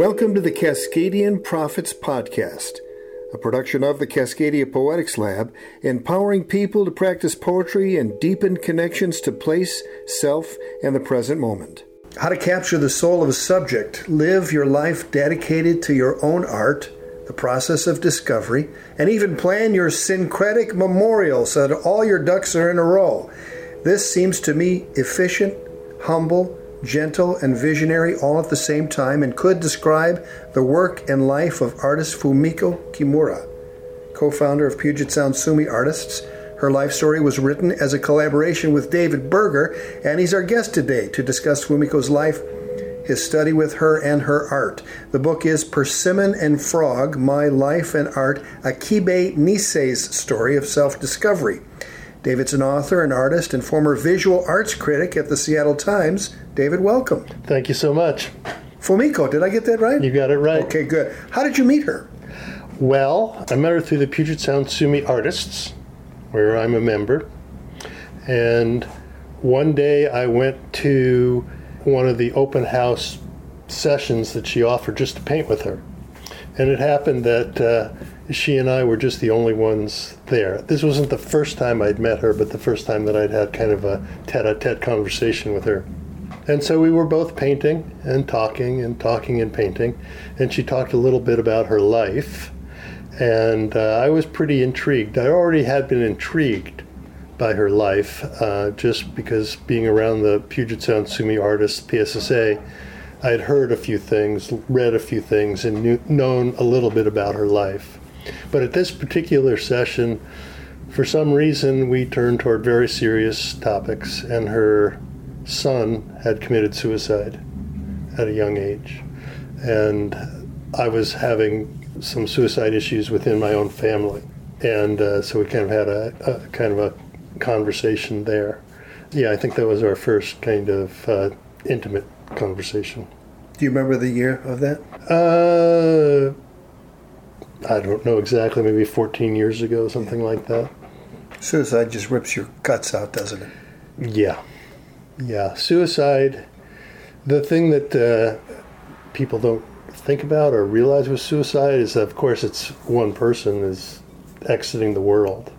Welcome to the Cascadian Prophets Podcast, a production of the Cascadia Poetics Lab, empowering people to practice poetry and deepen connections to place, self, and the present moment. How to capture the soul of a subject, live your life dedicated to your own art, the process of discovery, and even plan your syncretic memorial so that all your ducks are in a row. This seems to me efficient, humble, gentle, and visionary all at the same time and could describe the work and life of artist Fumiko Kimura, co founder of Puget Sound Sumi Artists. Her life story was written as a collaboration with David Berger, and he's our guest today to discuss Fumiko's life, his study with her, and her art. The book is Persimmon and Frog My Life and Art A Kibei Nisei's Story of Self Discovery. David's an author, an artist, and former visual arts critic at the Seattle Times. David, welcome. Thank you so much. Fumiko, did I get that right? You got it right. Okay, good. How did you meet her? Well, I met her through the Puget Sound Sumi Artists, where I'm a member. And one day I went to one of the open house sessions that she offered just to paint with her. And it happened that uh, she and I were just the only ones there. This wasn't the first time I'd met her, but the first time that I'd had kind of a tete a tete conversation with her. And so we were both painting and talking and talking and painting. And she talked a little bit about her life. And uh, I was pretty intrigued. I already had been intrigued by her life uh, just because being around the Puget Sound Sumi artists, PSSA, I had heard a few things, read a few things, and knew, known a little bit about her life. But at this particular session, for some reason, we turned toward very serious topics, and her son had committed suicide at a young age. And I was having some suicide issues within my own family. And uh, so we kind of had a, a, kind of a conversation there. Yeah, I think that was our first kind of uh, intimate conversation. Do you remember the year of that? Uh, I don't know exactly, maybe 14 years ago, something like that. Suicide just rips your guts out, doesn't it? Yeah. Yeah. Suicide, the thing that uh, people don't think about or realize with suicide is that, of course, it's one person is exiting the world,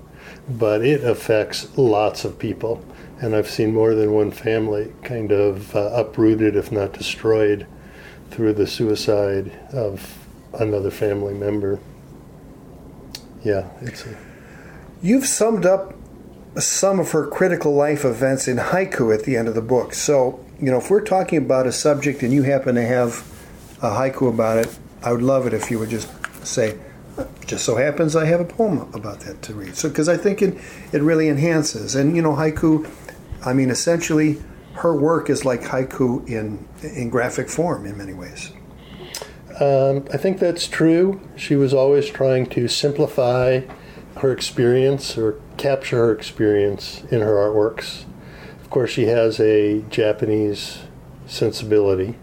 but it affects lots of people. And I've seen more than one family kind of uh, uprooted, if not destroyed, through the suicide of another family member yeah, it's. A... You've summed up some of her critical life events in haiku at the end of the book. So, you know, if we're talking about a subject and you happen to have a haiku about it, I would love it if you would just say, just so happens I have a poem about that to read. So, because I think it, it really enhances. And, you know, haiku, I mean, essentially, her work is like haiku in, in graphic form in many ways. Um, I think that's true. She was always trying to simplify her experience or capture her experience in her artworks. Of course, she has a Japanese sensibility.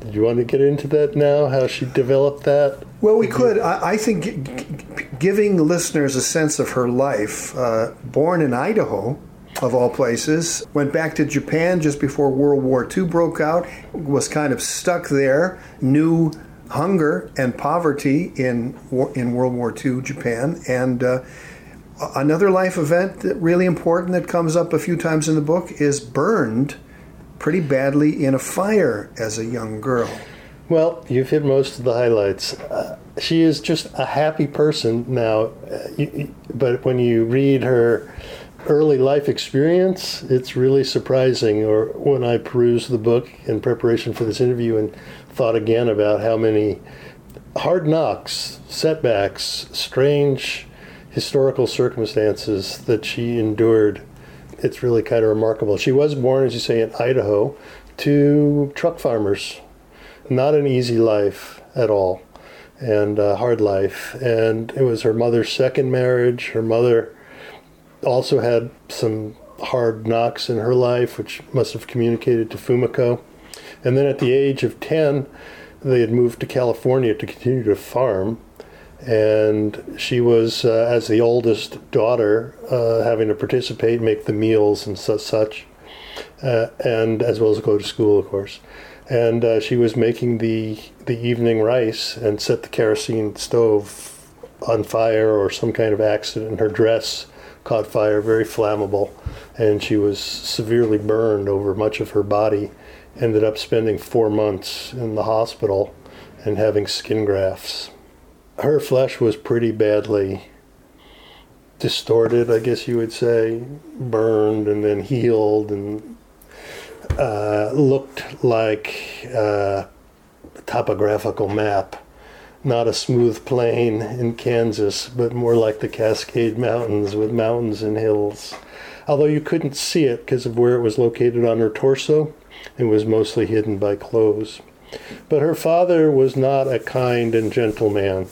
Did you want to get into that now? How she developed that? Well, we could. I, I think g- g- giving listeners a sense of her life, uh, born in Idaho, of all places, went back to Japan just before World War II broke out, was kind of stuck there, knew hunger and poverty in in World War II Japan, and uh, another life event that really important that comes up a few times in the book is burned pretty badly in a fire as a young girl. Well, you've hit most of the highlights. Uh, she is just a happy person now, uh, but when you read her early life experience, it's really surprising. Or when I perused the book in preparation for this interview and thought again about how many hard knocks, setbacks, strange historical circumstances that she endured. It's really kind of remarkable. She was born, as you say, in Idaho to truck farmers. Not an easy life at all, and a hard life. And it was her mother's second marriage. Her mother also had some hard knocks in her life, which must have communicated to Fumiko. And then at the age of 10, they had moved to California to continue to farm. And she was, uh, as the oldest daughter, uh, having to participate, make the meals and such, uh, and as well as go to school, of course. and uh, she was making the the evening rice and set the kerosene stove on fire or some kind of accident. In her dress caught fire, very flammable, and she was severely burned over much of her body. Ended up spending four months in the hospital and having skin grafts. Her flesh was pretty badly distorted, I guess you would say, burned and then healed and uh, looked like uh, a topographical map. Not a smooth plain in Kansas, but more like the Cascade Mountains with mountains and hills. Although you couldn't see it because of where it was located on her torso, it was mostly hidden by clothes. But her father was not a kind and gentle man,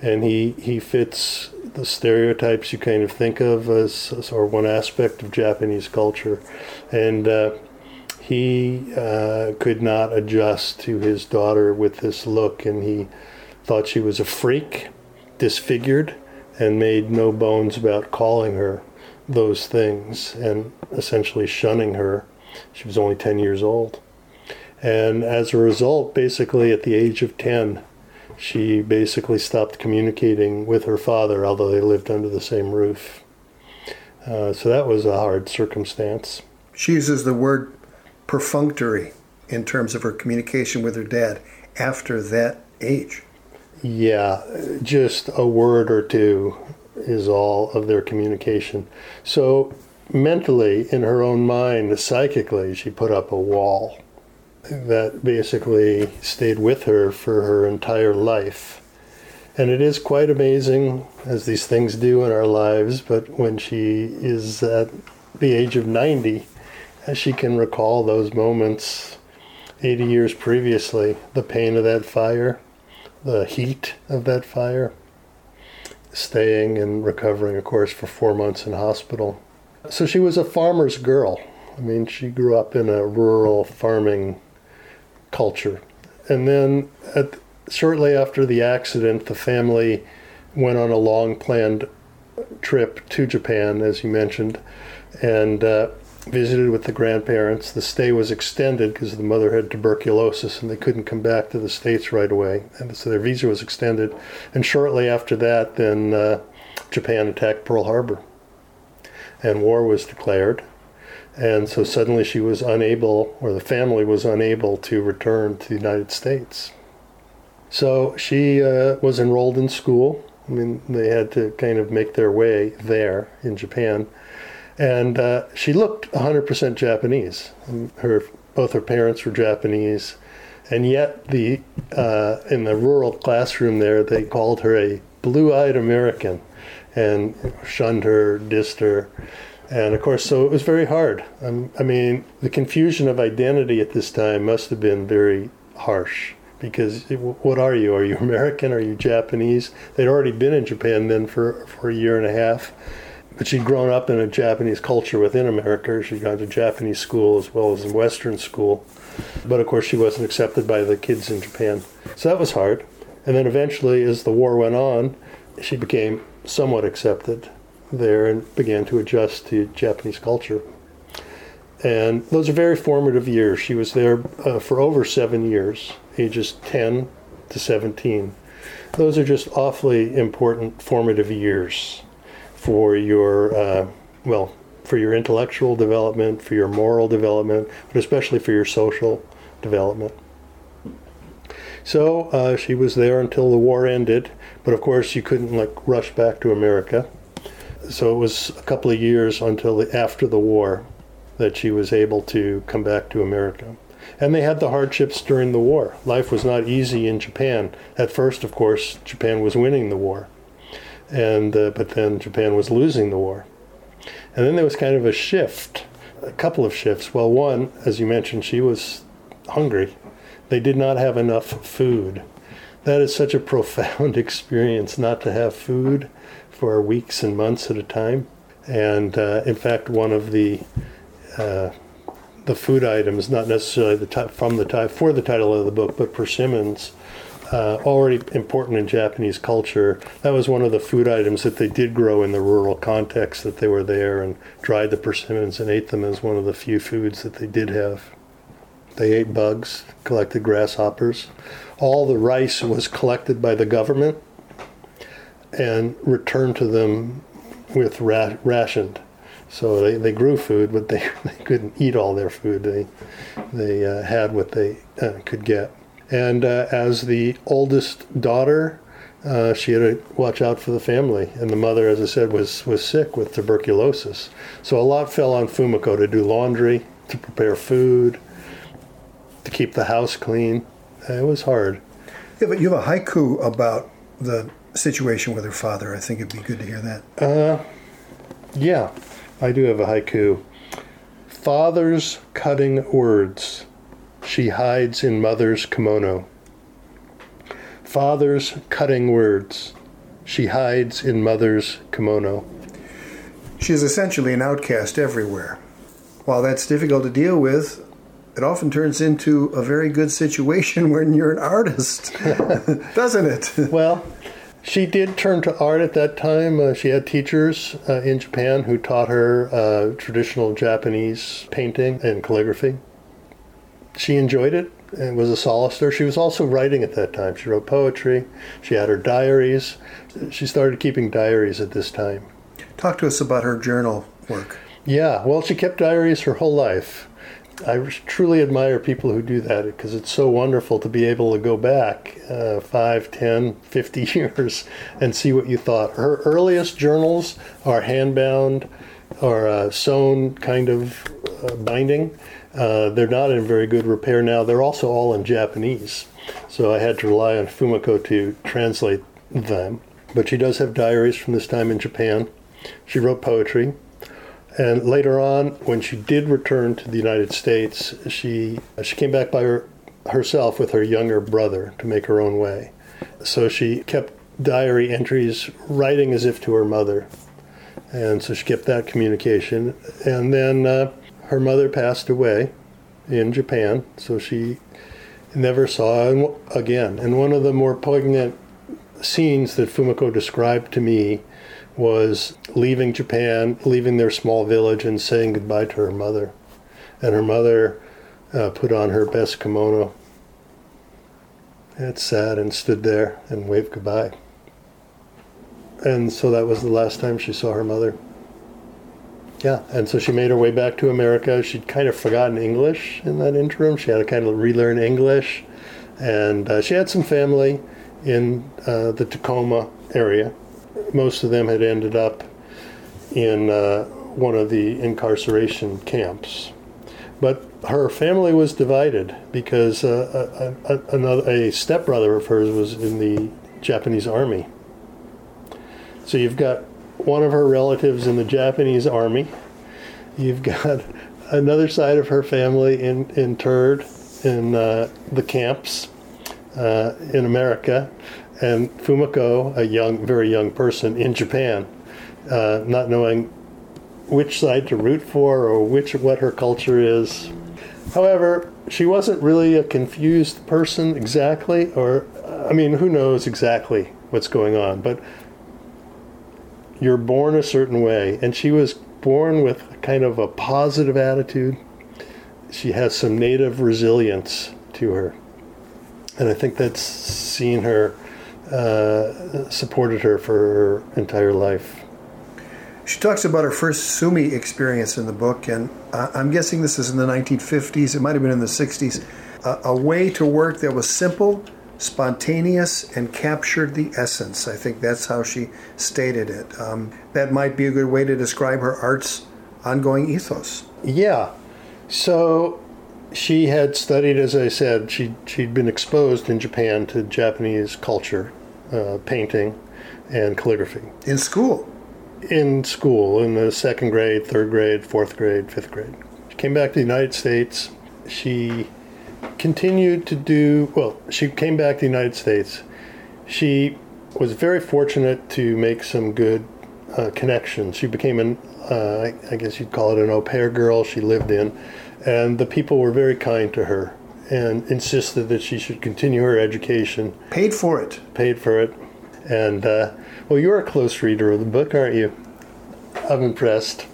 and he, he fits the stereotypes you kind of think of as, as or one aspect of Japanese culture. And uh, he uh, could not adjust to his daughter with this look, and he thought she was a freak, disfigured, and made no bones about calling her those things and essentially shunning her. She was only 10 years old. And as a result, basically at the age of 10, she basically stopped communicating with her father, although they lived under the same roof. Uh, so that was a hard circumstance. She uses the word perfunctory in terms of her communication with her dad after that age. Yeah, just a word or two is all of their communication. So mentally, in her own mind, psychically, she put up a wall that basically stayed with her for her entire life. And it is quite amazing, as these things do in our lives, but when she is at the age of 90, she can recall those moments 80 years previously the pain of that fire, the heat of that fire, staying and recovering, of course, for four months in hospital. So she was a farmer's girl. I mean, she grew up in a rural farming culture. And then at, shortly after the accident, the family went on a long planned trip to Japan, as you mentioned. And uh, visited with the grandparents. The stay was extended because the mother had tuberculosis and they couldn't come back to the States right away. And so their visa was extended. And shortly after that, then uh, Japan attacked Pearl Harbor and war was declared. And so suddenly she was unable, or the family was unable to return to the United States. So she uh, was enrolled in school. I mean, they had to kind of make their way there in Japan and uh, she looked 100% Japanese. Her both her parents were Japanese, and yet the uh, in the rural classroom there they called her a blue-eyed American, and shunned her, dissed her, and of course, so it was very hard. Um, I mean, the confusion of identity at this time must have been very harsh because what are you? Are you American? Are you Japanese? They'd already been in Japan then for for a year and a half but she'd grown up in a Japanese culture within America. She'd gone to Japanese school as well as in Western school. But of course, she wasn't accepted by the kids in Japan. So that was hard. And then eventually, as the war went on, she became somewhat accepted there and began to adjust to Japanese culture. And those are very formative years. She was there uh, for over seven years, ages 10 to 17. Those are just awfully important formative years for your, uh, well, for your intellectual development, for your moral development, but especially for your social development. So uh, she was there until the war ended, but of course you couldn't like rush back to America. So it was a couple of years until the, after the war that she was able to come back to America. And they had the hardships during the war. Life was not easy in Japan. At first, of course, Japan was winning the war and uh, but then Japan was losing the war, and then there was kind of a shift, a couple of shifts. Well, one, as you mentioned, she was hungry. They did not have enough food. That is such a profound experience not to have food for weeks and months at a time. And uh, in fact, one of the uh, the food items, not necessarily the t- from the t- for the title of the book, but persimmons uh, already important in Japanese culture. That was one of the food items that they did grow in the rural context that they were there and dried the persimmons and ate them as one of the few foods that they did have. They ate bugs, collected grasshoppers. All the rice was collected by the government and returned to them with ra- rationed. So they, they grew food, but they, they couldn't eat all their food. They, they uh, had what they uh, could get. And uh, as the oldest daughter, uh, she had to watch out for the family. And the mother, as I said, was, was sick with tuberculosis. So a lot fell on Fumiko to do laundry, to prepare food, to keep the house clean. It was hard. Yeah, but you have a haiku about the situation with her father. I think it'd be good to hear that. Uh, yeah, I do have a haiku. Father's cutting words. She hides in mother's kimono. Father's cutting words. She hides in mother's kimono. She is essentially an outcast everywhere. While that's difficult to deal with, it often turns into a very good situation when you're an artist, doesn't it? Well, she did turn to art at that time. Uh, she had teachers uh, in Japan who taught her uh, traditional Japanese painting and calligraphy. She enjoyed it and was a solace to her. She was also writing at that time. She wrote poetry. She had her diaries. She started keeping diaries at this time. Talk to us about her journal work. Yeah, well, she kept diaries her whole life. I truly admire people who do that because it's so wonderful to be able to go back uh, 5, 10, 50 years and see what you thought. Her earliest journals are handbound or uh, sewn kind of uh, binding. Uh, they're not in very good repair now. They're also all in Japanese. So I had to rely on Fumiko to translate them. But she does have diaries from this time in Japan. She wrote poetry. And later on, when she did return to the United States, she she came back by her, herself with her younger brother to make her own way. So she kept diary entries, writing as if to her mother, and so she kept that communication. And then uh, her mother passed away in Japan, so she never saw again. And one of the more poignant scenes that Fumiko described to me was leaving Japan, leaving their small village, and saying goodbye to her mother. And her mother uh, put on her best kimono. And sat and stood there and waved goodbye. And so that was the last time she saw her mother. Yeah, and so she made her way back to America. She'd kind of forgotten English in that interim. She had to kind of relearn English. And uh, she had some family in uh, the Tacoma area most of them had ended up in uh, one of the incarceration camps. But her family was divided because uh, a, a, another, a stepbrother of hers was in the Japanese army. So you've got one of her relatives in the Japanese army. You've got another side of her family in, interred in uh, the camps uh, in America and Fumiko, a young, very young person in Japan, uh, not knowing which side to root for or which what her culture is. However, she wasn't really a confused person exactly, or I mean, who knows exactly what's going on, but you're born a certain way, and she was born with kind of a positive attitude. She has some native resilience to her. And I think that's seen her uh, supported her for her entire life. She talks about her first sumi experience in the book, and I'm guessing this is in the 1950s, it might have been in the 60s. a way to work that was simple, spontaneous, and captured the essence. I think that's how she stated it. Um, that might be a good way to describe her art's ongoing ethos. Yeah. So she had studied, as I said, she, she'd been exposed in Japan to Japanese culture uh, painting and calligraphy. In school? In school, in the second grade, third grade, fourth grade, fifth grade. She came back to the United States. She continued to do, well, she came back to the United States. She was very fortunate to make some good uh, connections. She became an, uh, I guess you'd call it an au pair girl she lived in, and the people were very kind to her and insisted that she should continue her education. Paid for it. Paid for it. And, uh, well, you're a close reader of the book, aren't you? I'm impressed.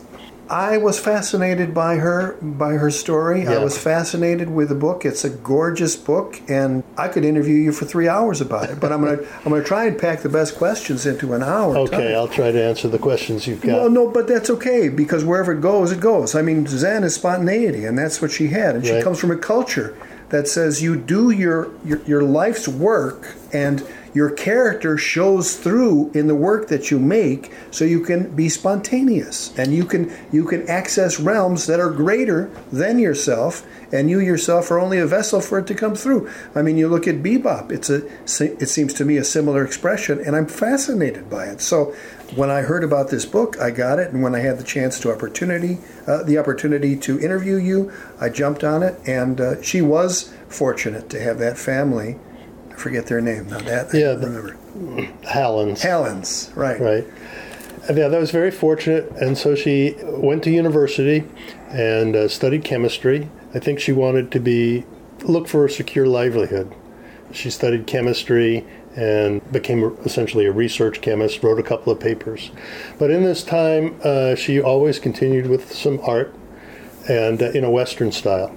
I was fascinated by her by her story. Yeah. I was fascinated with the book. It's a gorgeous book, and I could interview you for three hours about it. But I'm gonna I'm gonna try and pack the best questions into an hour. Okay, time. I'll try to answer the questions you've got. Well, no, but that's okay because wherever it goes, it goes. I mean, Zen is spontaneity, and that's what she had. And she Right. comes from a culture that says you do your, your your life's work, and your character shows through in the work that you make, so you can be spontaneous and you can you can access realms that are greater than yourself, and you yourself are only a vessel for it to come through. I mean, you look at bebop; it's a it seems to me a similar expression, and I'm fascinated by it. So when I heard about this book, I got it, and when I had the chance to opportunity, uh, the opportunity to interview you, I jumped on it. And uh, she was fortunate to have that family. I forget their name now. That I Yeah, the- remember. Hallen's. Hallen's, right? right? And yeah, that was very fortunate. And so she went to university and uh, studied chemistry. I think she wanted to be look for a secure livelihood. She studied chemistry and became essentially a research chemist. Wrote a couple of papers, but in this time, uh, she always continued with some art and uh, in a Western style.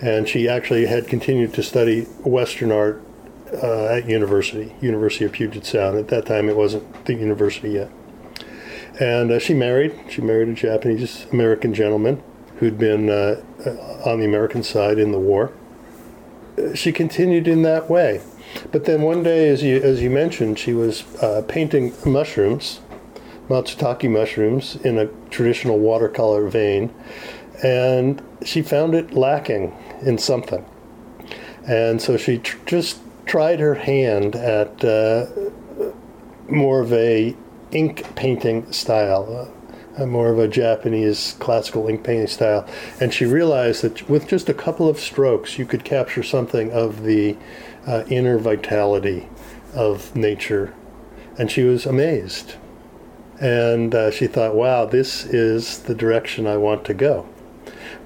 And she actually had continued to study Western art uh, at university, University of Puget Sound. At that time, it wasn't the university yet. And uh, she married. She married a Japanese American gentleman who'd been uh, uh, on the American side in the war. She continued in that way, but then one day, as you as you mentioned, she was uh, painting mushrooms, matsutake mushrooms, in a traditional watercolor vein, and she found it lacking in something, and so she tr- just tried her hand at uh, more of a ink painting style, uh, more of a Japanese classical ink painting style, and she realized that with just a couple of strokes, you could capture something of the uh, inner vitality of nature, and she was amazed. And uh, she thought, wow, this is the direction I want to go.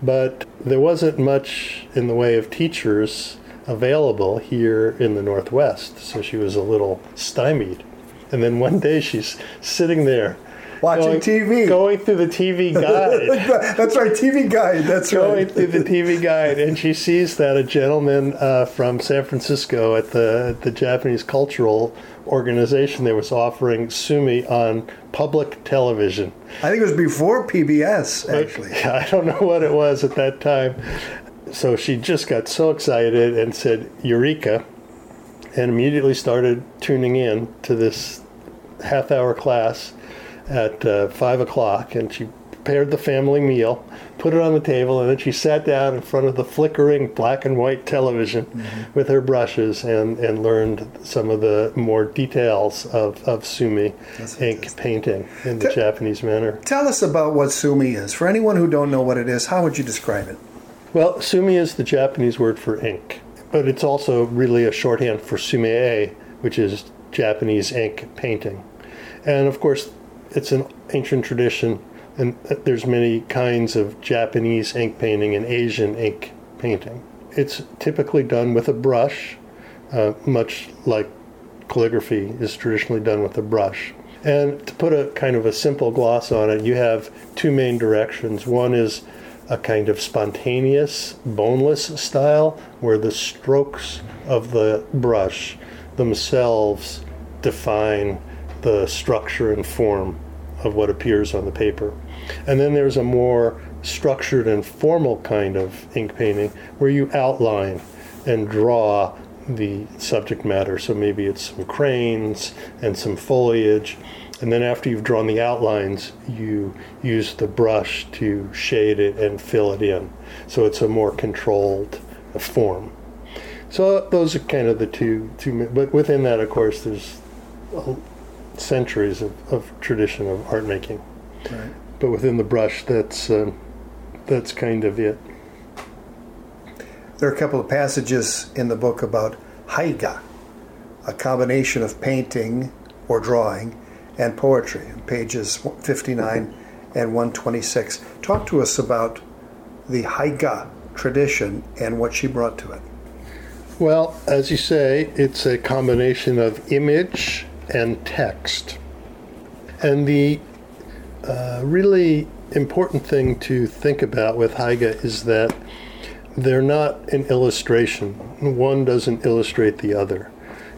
But there wasn't much in the way of teachers available here in the Northwest, so she was a little stymied. And then one day she's sitting there Watching going, TV. going through the TV guide, That's right, TV guide. That's going right. through the TV guide, and she sees that a gentleman uh, from San Francisco at the the Japanese Cultural Organization there was offering sumi on public television. I think it was before PBS, actually. I don't know what it was at that time. So she just got so excited and said, Eureka, and immediately started tuning in to this half hour class at uh, five o'clock. And she prepared the family meal, put it on the table, and then she sat down in front of the flickering black and white television with her brushes and, and learned some of the more details of, of sumi That's ink fantastic. painting in the Japanese manner. Tell us about what sumi is. For anyone who don't know what it is, how would you describe it? Well, sumi is the Japanese word for ink, but it's also really a shorthand for sumie, which is Japanese ink painting. And of course, it's an ancient tradition, and there's many kinds of Japanese ink painting and Asian ink painting. It's typically done with a brush, uh, much like calligraphy is traditionally done with a brush. And to put a kind of a simple gloss on it, you have two main directions. One is a kind of spontaneous, boneless style, where the strokes of the brush themselves define the structure and form of what appears on the paper. And then there's a more structured and formal kind of ink painting where you outline and draw the subject matter. So maybe it's some cranes and some foliage. And then after you've drawn the outlines, you use the brush to shade it and fill it in. So it's a more controlled form. So those are kind of the two, two but within that, of course, there's uh, centuries of, of tradition of art making. Right. But within the brush, that's um, that's kind of it. There are a couple of passages in the book about haiga, a combination of painting or drawing and poetry, pages 59 and 126. Talk to us about the haiga tradition and what she brought to it. Well, as you say, it's a combination of image and text. And the uh, really important thing to think about with haiga is that they're not an illustration. One doesn't illustrate the other.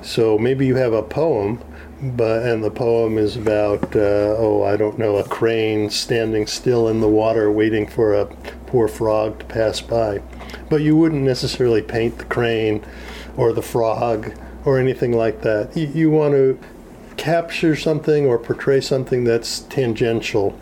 So maybe you have a poem, but and the poem is about uh, oh I don't know a crane standing still in the water waiting for a poor frog to pass by, but you wouldn't necessarily paint the crane or the frog or anything like that. You, you want to capture something or portray something that's tangential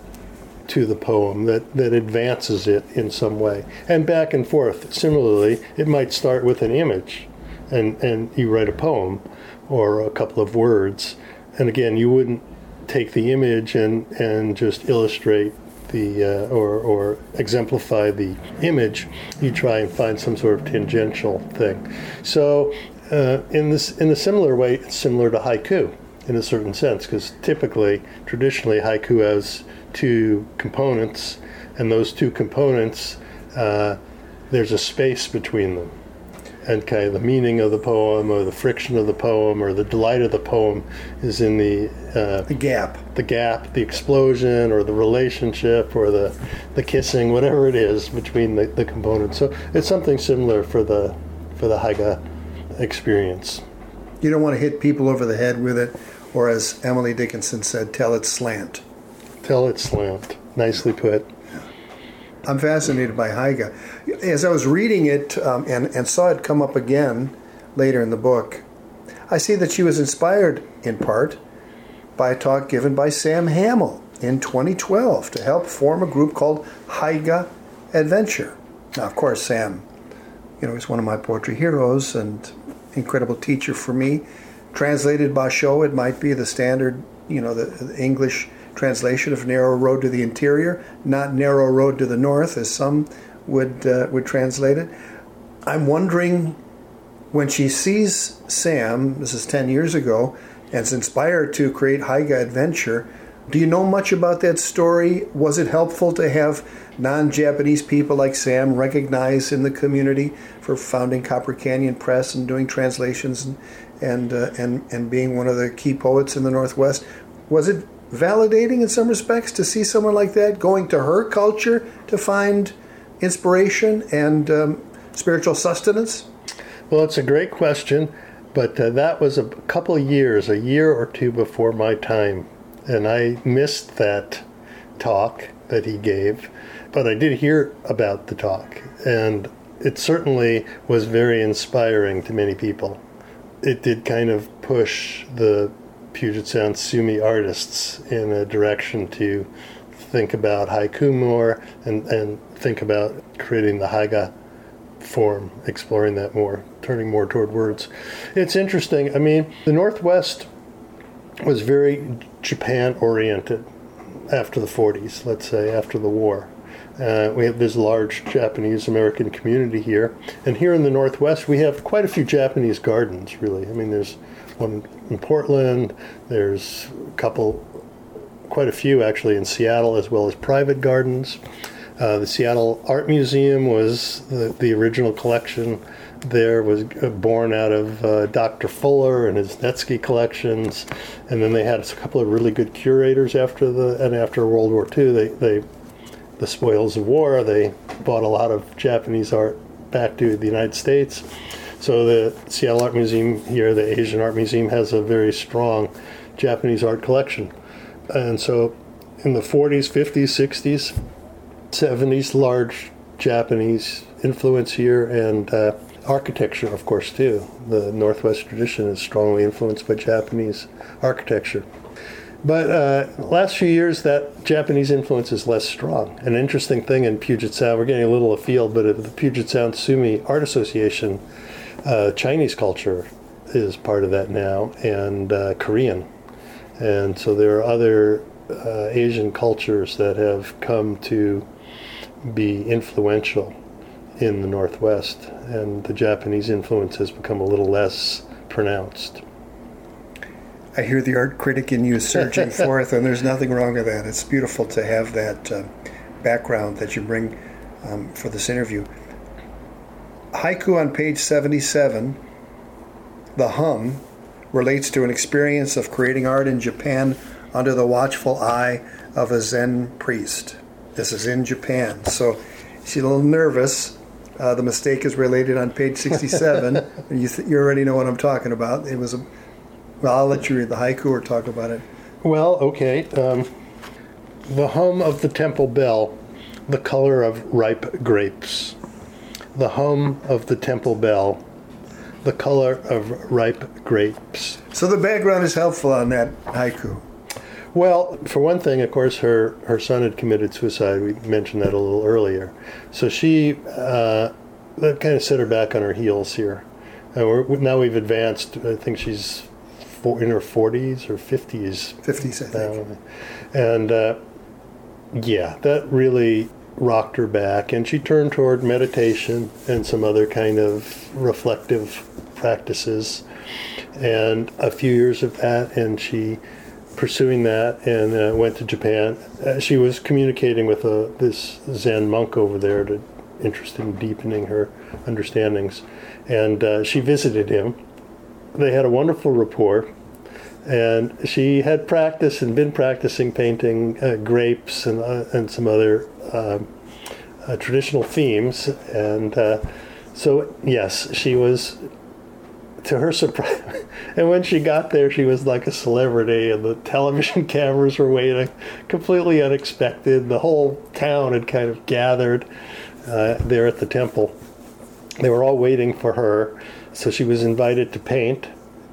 to the poem that, that advances it in some way. And back and forth. Similarly it might start with an image and, and you write a poem or a couple of words. And again you wouldn't take the image and, and just illustrate the uh, or, or exemplify the image. You try and find some sort of tangential thing. So uh, in this in a similar way it's similar to haiku in a certain sense because typically traditionally haiku has two components, and those two components, uh, there's a space between them. And kind of the meaning of the poem, or the friction of the poem, or the delight of the poem is in the uh, the gap, the gap, the explosion, or the relationship, or the the kissing, whatever it is between the, the components. So it's something similar for the for the haiga experience. You don't want to hit people over the head with it, or as Emily Dickinson said, tell it slant. Tell it slant. Nicely put. I'm fascinated by Haiga. As I was reading it um, and, and saw it come up again later in the book, I see that she was inspired in part by a talk given by Sam Hamill in 2012 to help form a group called Haiga Adventure. Now, of course, Sam, you know, is one of my poetry heroes and incredible teacher for me. Translated Basho, it might be the standard, you know, the, the English translation of narrow road to the interior, not narrow road to the north, as some would uh, would translate it. I'm wondering when she sees Sam, this is 10 years ago, and is inspired to create Haiga Adventure. Do you know much about that story? Was it helpful to have non Japanese people like Sam recognized in the community for founding Copper Canyon Press and doing translations and and, uh, and, and being one of the key poets in the Northwest? Was it validating in some respects to see someone like that going to her culture to find inspiration and um, spiritual sustenance? Well, it's a great question, but uh, that was a couple years, a year or two before my time, and I missed that talk that he gave, but I did hear about the talk, and it certainly was very inspiring to many people. It did kind of push the Puget Sound Sumi artists in a direction to think about haiku more and, and think about creating the haiga form, exploring that more, turning more toward words. It's interesting. I mean, the Northwest was very Japan oriented after the 40s, let's say, after the war. Uh, we have this large Japanese American community here. And here in the Northwest, we have quite a few Japanese gardens, really. I mean, there's one in Portland. There's a couple, quite a few actually in Seattle, as well as private gardens. Uh, the Seattle Art Museum was the, the original collection there was uh, born out of uh, Dr. Fuller and his netsuke collections, and then they had a couple of really good curators after the and after World War II. They, they the spoils of war. They bought a lot of Japanese art back to the United States, so the Seattle Art Museum here, the Asian Art Museum, has a very strong Japanese art collection. And so in the 40s, 50s, 60s, 70s, large Japanese influence here and uh, architecture, of course, too. The Northwest tradition is strongly influenced by Japanese architecture. But uh, last few years, that Japanese influence is less strong. An interesting thing in Puget Sound, we're getting a little afield, but the Puget Sound Sumi Art Association uh, Chinese culture is part of that now, and uh, Korean. And so there are other uh, Asian cultures that have come to be influential in the Northwest, and the Japanese influence has become a little less pronounced. I hear the art critic in you surging forth, and there's nothing wrong with that. It's beautiful to have that uh, background that you bring um, for this interview haiku on page 77, the hum, relates to an experience of creating art in Japan under the watchful eye of a Zen priest. This is in Japan. So she's a little nervous. Uh, the mistake is related on page 67. you, th- you already know what I'm talking about. It was a. Well, I'll let you read the haiku or talk about it. Well, okay. Um, the hum of the temple bell, the color of ripe grapes. The hum of the temple bell, the color of ripe grapes. So the background is helpful on that haiku. Well, for one thing, of course, her, her son had committed suicide. We mentioned that a little earlier. So she, uh, that kind of set her back on her heels here. And we're, now we've advanced. I think she's four, in her 40s or 50s. 50s, I think. and uh, yeah, that really rocked her back. And she turned toward meditation and some other kind of reflective practices. And a few years of that, and she pursuing that and uh, went to Japan. Uh, she was communicating with a, this Zen monk over there, to, interested in deepening her understandings, and uh, she visited him. They had a wonderful rapport, and she had practiced and been practicing painting uh, grapes and uh, and some other um, uh, traditional themes, and so yes, she was to her surprise, and when she got there, she was like a celebrity, and the television cameras were waiting, completely unexpected. The whole town had kind of gathered uh, there at the temple. They were all waiting for her, so she was invited to paint,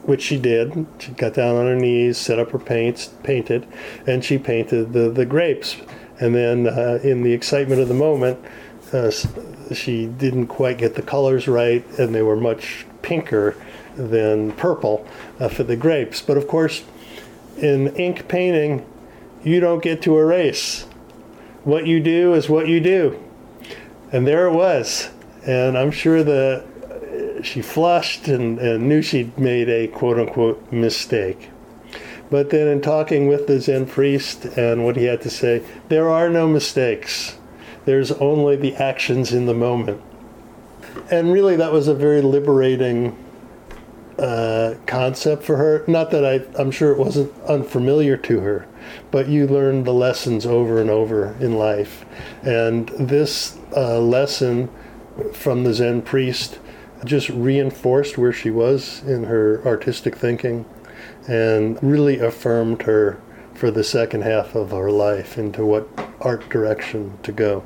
which she did. She got down on her knees, set up her paints, painted, and she painted the, the grapes. And then, uh, in the excitement of the moment, uh, she didn't quite get the colors right, and they were much pinker than purple uh, for the grapes. But of course, in ink painting, you don't get to erase. What you do is what you do. And there it was. And I'm sure that she flushed and, and knew she'd made a quote unquote mistake. But then, in talking with the Zen priest and what he had to say, there are no mistakes. There's only the actions in the moment. And really, that was a very liberating uh, concept for her. Not that I, I'm sure it wasn't unfamiliar to her, but you learn the lessons over and over in life. And this uh, lesson from the Zen priest just reinforced where she was in her artistic thinking and really affirmed her for the second half of her life into what art direction to go.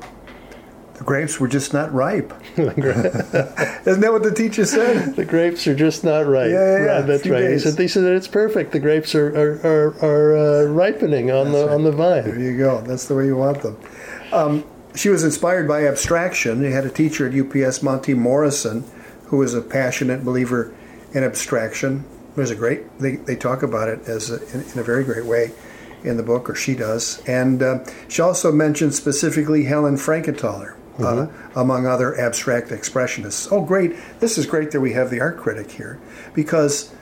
The grapes were just not ripe. Isn't that what the teacher said? the grapes are just not ripe. Yeah, yeah, right, that's right. He said, he said it's perfect. The grapes are are, are, are uh, ripening on that's the right. on the vine. There you go. That's the way you want them. Um, she was inspired by abstraction. They had a teacher at UPS, Monty Morrison, who was a passionate believer in abstraction. There's a great. They, they talk about it as a, in, in a very great way in the book, or she does. And uh, she also mentioned specifically Helen Frankenthaler, mm-hmm. uh, among other abstract expressionists. Oh, great! This is great that we have the art critic here because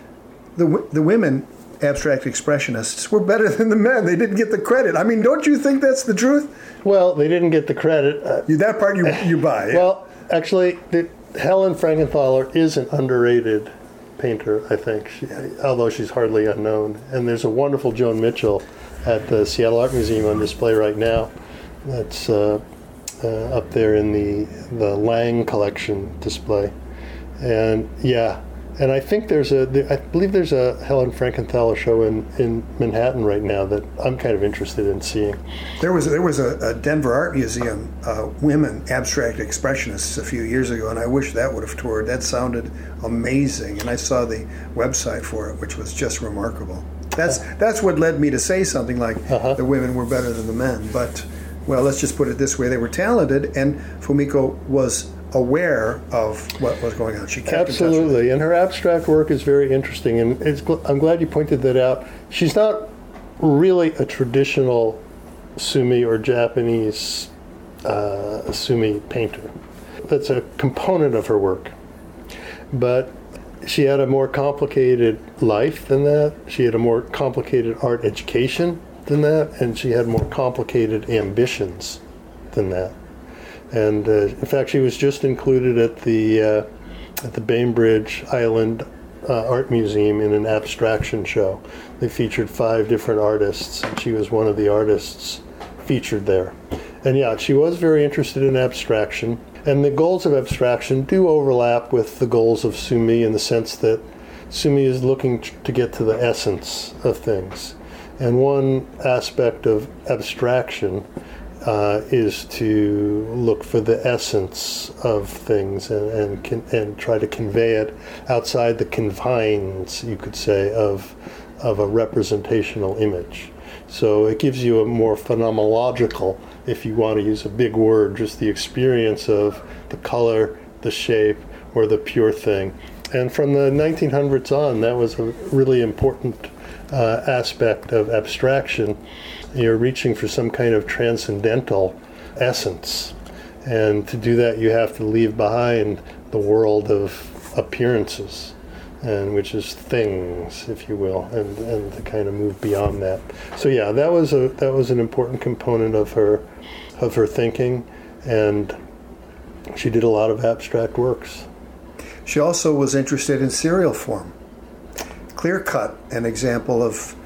the the women abstract expressionists were better than the men. They didn't get the credit. I mean, don't you think that's the truth? Well, they didn't get the credit. Uh, that part you you buy. Yeah. Well, actually, the, Helen Frankenthaler is an underrated painter. I think, she, although she's hardly unknown. And there's a wonderful Joan Mitchell at the Seattle Art Museum on display right now. That's uh, uh, up there in the the Lang collection display, and yeah, and I think there's a I believe there's a Helen Frankenthaler show in, in Manhattan right now that I'm kind of interested in seeing. There was there was a, a Denver Art Museum uh, women abstract expressionists a few years ago, and I wish that would have toured. That sounded amazing, and I saw the website for it, which was just remarkable. That's that's what led me to say something like uh-huh. the women were better than the men, but well, let's just put it this way: they were talented, and Fumiko was aware of what was going on. She kept absolutely, and her abstract work is very interesting. And I'm glad you pointed that out. She's not really a traditional sumi or Japanese uh, sumi painter. That's a component of her work, but she had a more complicated life than that. She had a more complicated art education than that, and she had more complicated ambitions than that. And uh, in fact, she was just included at the uh, at the Bainbridge Island uh, Art Museum in an abstraction show. They featured five different artists, and she was one of the artists featured there. And yeah, she was very interested in abstraction. And the goals of abstraction do overlap with the goals of Sumi in the sense that Sumi is looking to get to the essence of things. And one aspect of abstraction uh, is to look for the essence of things and, and, and try to convey it outside the confines, you could say, of, of a representational image. So it gives you a more phenomenological, if you want to use a big word, just the experience of the color, the shape, or the pure thing. And from the 1900s on, that was a really important uh, aspect of abstraction. You're reaching for some kind of transcendental essence. And to do that, you have to leave behind the world of appearances and which is things, if you will, and, and to kind of move beyond that. So yeah, that was a that was an important component of her of her thinking, and she did a lot of abstract works. She also was interested in serial form. Clear cut, an example of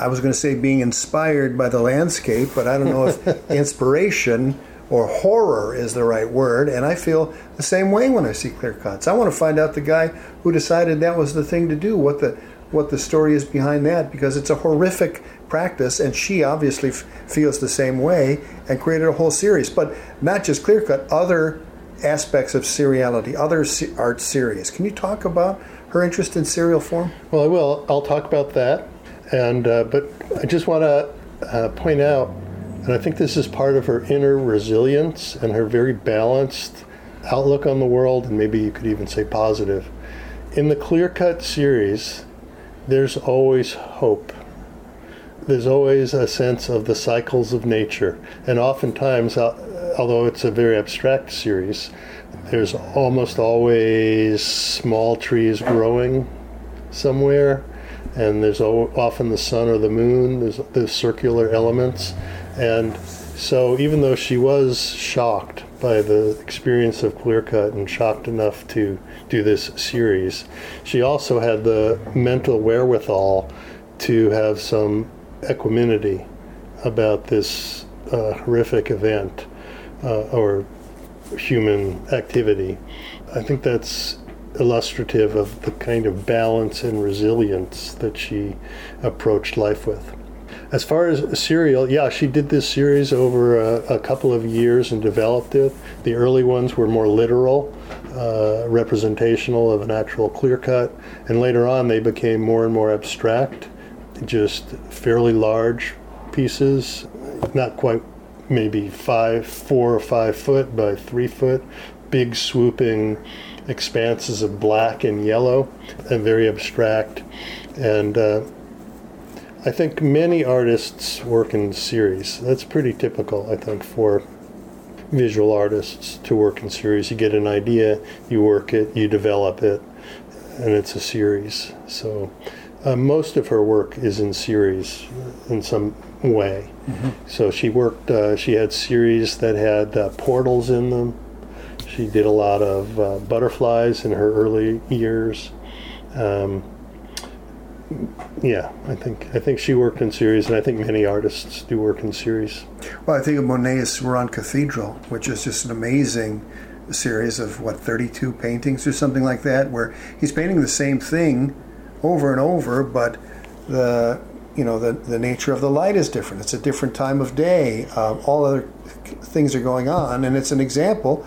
I was going to say being inspired by the landscape, but I don't know if inspiration or horror is the right word. And I feel the same way when I see clear cuts. I want to find out the guy who decided that was the thing to do, what the what the story is behind that, because it's a horrific practice, and she obviously f- feels the same way and created a whole series. But not just clear cut, other aspects of seriality, other se- art series. Can you talk about her interest in serial form? Well, I will. I'll talk about that. And uh, but I just want to uh, point out and I think this is part of her inner resilience and her very balanced outlook on the world, and maybe you could even say positive. In the Clear Cut series, there's always hope. There's always a sense of the cycles of nature. And oftentimes, although it's a very abstract series, there's almost always small trees growing somewhere, and there's often the sun or the moon, there's, there's circular elements and so, even though she was shocked by the experience of Clear Cut and shocked enough to do this series, she also had the mental wherewithal to have some equanimity about this uh, horrific event uh, or human activity. I think that's illustrative of the kind of balance and resilience that she approached life with. As far as serial, yeah, she did this series over a, a, couple of years and developed it. The early ones were more literal, uh, representational of an actual clear cut, and later on they became more and more abstract, just fairly large pieces, not quite maybe five, four or five foot by three foot, big swooping expanses of black and yellow, and very abstract. And uh, I think many artists work in series. That's pretty typical, I think, for visual artists to work in series. You get an idea, you work it, you develop it, and it's a series. So uh, most of her work is in series in some way. Mm-hmm. So she worked, uh, she had series that had uh, portals in them. She did a lot of uh, butterflies in her early years. Um, yeah, I think I think she worked in series, and I think many artists do work in series. Well, I think of Monet's Rouen Cathedral, which is just an amazing series of what 32 paintings or something like that, where he's painting the same thing over and over, but the you know the the nature of the light is different. It's a different time of day. Uh, all other things are going on, and it's an example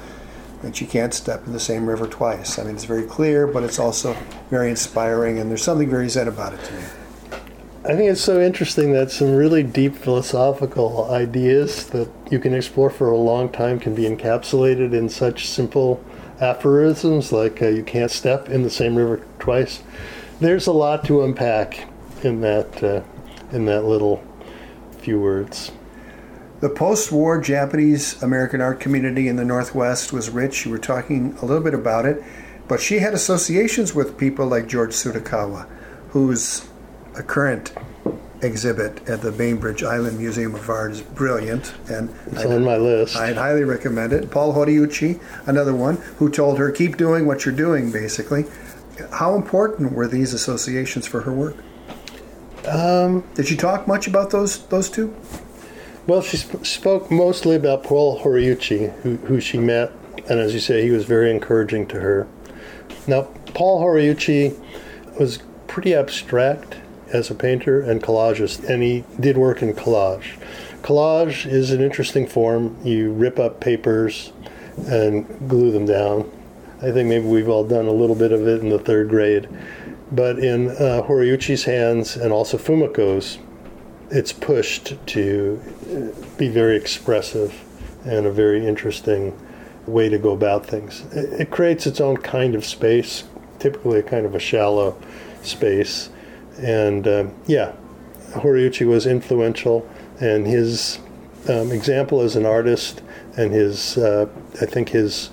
that you can't step in the same river twice. I mean, it's very clear, but it's also very inspiring, and there's something very zen about it to me. I think it's so interesting that some really deep philosophical ideas that you can explore for a long time can be encapsulated in such simple aphorisms like uh, you can't step in the same river twice. There's a lot to unpack in that uh, in that little few words. The post war Japanese American art community in the Northwest was rich. You were talking a little bit about it. But she had associations with people like George Tsutakawa, whose a current exhibit at the Bainbridge Island Museum of Art is brilliant, and it's I'd, on my list. I'd highly recommend it. Paul Horiuchi, another one, who told her, "Keep doing what you're doing." Basically, how important were these associations for her work? Um, Did she talk much about those those two? Well, she sp- spoke mostly about Paul Horiuchi, who, who she met, and as you say, he was very encouraging to her. Now, Paul Horiuchi was pretty abstract as a painter and collagist, and he did work in collage. Collage is an interesting form. You rip up papers and glue them down. I think maybe we've all done a little bit of it in the third grade. But in uh, Horiuchi's hands and also Fumiko's, it's pushed to uh, be very expressive and a very interesting way to go about things. It, it creates its own kind of space, typically a kind of a shallow space. And uh, yeah, Horiuchi was influential, and his um, example as an artist and his, uh, I think his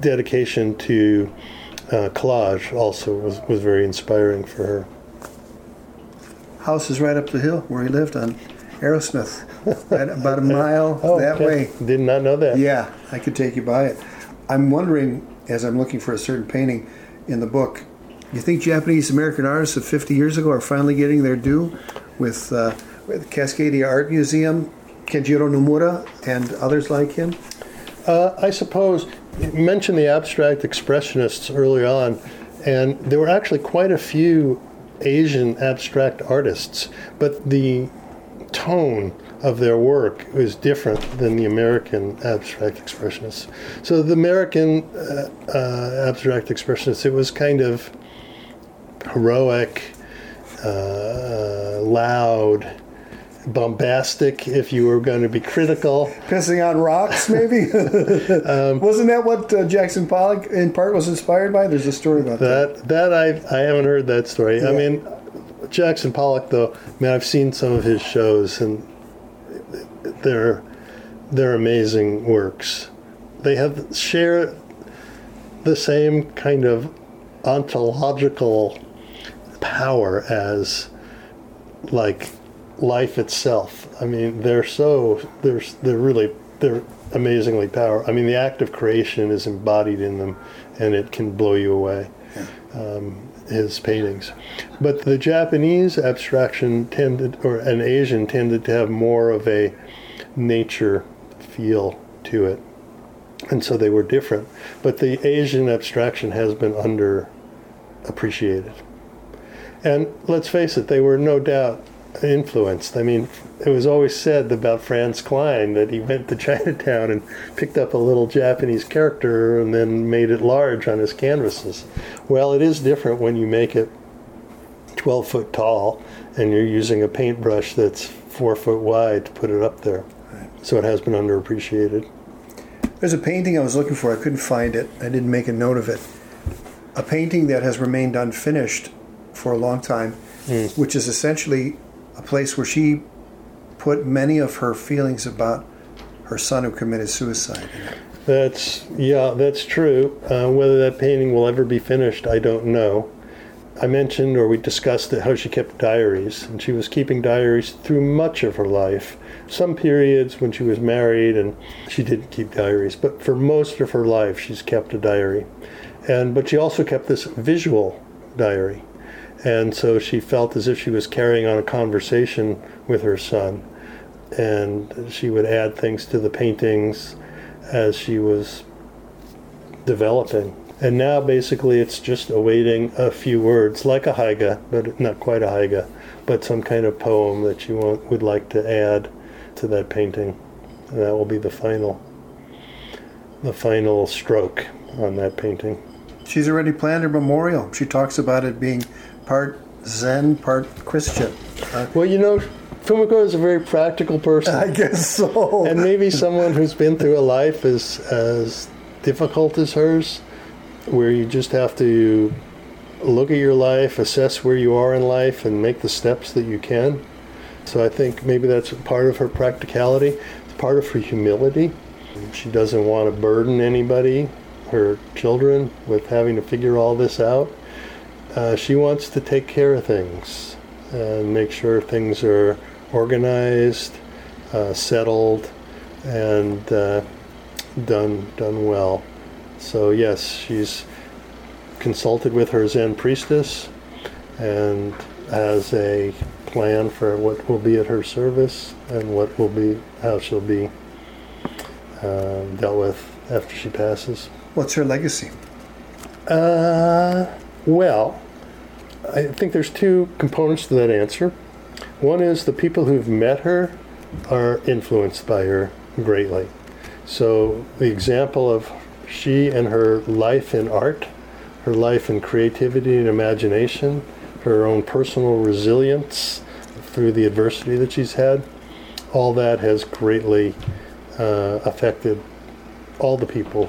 dedication to uh, collage also was, was very inspiring for her. House is right up the hill where he lived on Arrowsmith, right about a mile oh, that okay. way. Did not know that. Yeah, I could take you by it. I'm wondering, as I'm looking for a certain painting in the book, you think Japanese American artists of 50 years ago are finally getting their due with, uh, with Cascadia Art Museum, Kenjiro Nomura, and others like him? Uh, I suppose you mentioned the abstract expressionists early on, and there were actually quite a few Asian abstract artists, but the tone of their work was different than the American abstract expressionists. So the American uh, uh, abstract expressionists, it was kind of heroic, uh, loud, bombastic if you were going to be critical. Pissing on rocks, maybe? um, Wasn't that what uh, Jackson Pollock in part was inspired by? There's a story about that. That, that I, I haven't heard that story. Yeah. I mean, Jackson Pollock, though, I mean, I've seen some of his shows and they're, they're amazing works. They have share the same kind of ontological power as like life itself. I mean, they're so they're they're really they're amazingly powerful. I mean, the act of creation is embodied in them, and it can blow you away. Um, his paintings, but the Japanese abstraction tended, or an Asian tended to have more of a nature feel to it, and so they were different. But the Asian abstraction has been under appreciated. And let's face it, they were no doubt influenced. I mean, it was always said about Franz Kline that he went to Chinatown and picked up a little Japanese character and then made it large on his canvases. Well, it is different when you make it 12 foot tall and you're using a paintbrush that's four foot wide to put it up there. So it has been underappreciated. There's a painting I was looking for. I couldn't find it. I didn't make a note of it. A painting that has remained unfinished for a long time, mm. which is essentially a place where she put many of her feelings about her son who committed suicide. That's yeah, that's true. Uh, whether that painting will ever be finished, I don't know. I mentioned or we discussed how she kept diaries, and she was keeping diaries through much of her life. Some periods when she was married, and she didn't keep diaries, but for most of her life, she's kept a diary. And but she also kept this visual diary. And so she felt as if she was carrying on a conversation with her son. And she would add things to the paintings as she was developing. And now basically it's just awaiting a few words, like a haiga, but not quite a haiga, but some kind of poem that you want, would like to add to that painting. And that will be the final, the final stroke on that painting. She's already planned her memorial. She talks about it being part Zen, part Christian. Uh, well, you know, Fumiko is a very practical person. I guess so. and maybe someone who's been through a life as as difficult as hers, where you just have to look at your life, assess where you are in life, and make the steps that you can. So I think maybe that's part of her practicality. It's part of her humility. She doesn't want to burden anybody, her children, with having to figure all this out. Uh, she wants to take care of things and make sure things are organized, uh, settled, and uh, done done well. So yes, she's consulted with her Zen priestess and has a plan for what will be at her service and what will be how she'll be uh, dealt with after she passes. What's her legacy? Uh, well, I think there's two components to that answer. One is the people who've met her are influenced by her greatly. So the example of she and her life in art, her life in creativity and imagination, her own personal resilience through the adversity that she's had, all that has greatly uh, affected all the people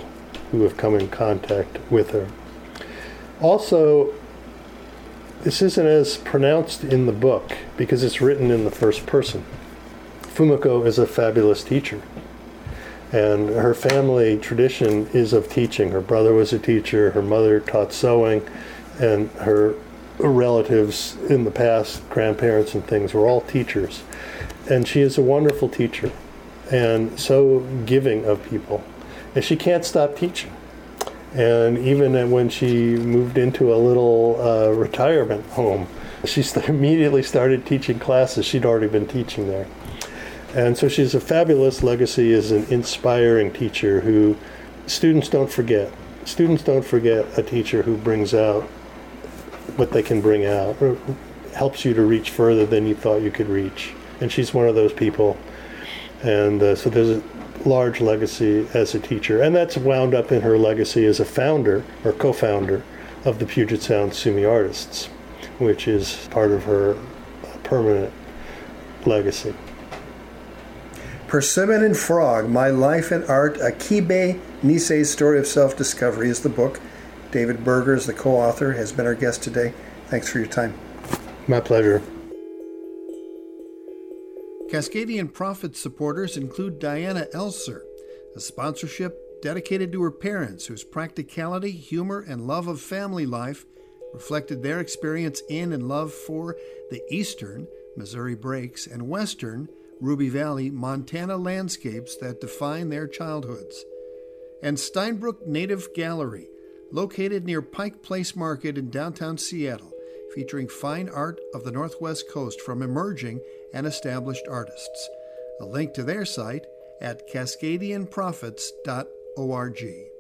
who have come in contact with her. Also, this isn't as pronounced in the book because it's written in the first person. Fumiko is a fabulous teacher. And her family tradition is of teaching. Her brother was a teacher, her mother taught sewing, and her relatives in the past, grandparents and things, were all teachers. And she is a wonderful teacher and so giving of people. And she can't stop teaching. And even when she moved into a little uh, retirement home, she st- immediately started teaching classes she'd already been teaching there. And so she's a fabulous legacy as an inspiring teacher who students don't forget. Students don't forget a teacher who brings out what they can bring out, or helps you to reach further than you thought you could reach. And she's one of those people. And uh, so there's a large legacy as a teacher. And that's wound up in her legacy as a founder or co founder of the Puget Sound Sumi Artists, which is part of her permanent legacy. Persimmon and Frog My Life and Art, A Kibei Nisei's Story of Self Discovery is the book. David Berger is the co author, has been our guest today. Thanks for your time. My pleasure. Cascadian Prophet supporters include Diana Elser, a sponsorship dedicated to her parents whose practicality, humor, and love of family life reflected their experience in and love for the eastern Missouri Breaks and western Ruby Valley, Montana landscapes that define their childhoods. And Steinbrueck Native Gallery, located near Pike Place Market in downtown Seattle, featuring fine art of the Northwest Coast from emerging and established artists. A link to their site at cascadianprophets.org.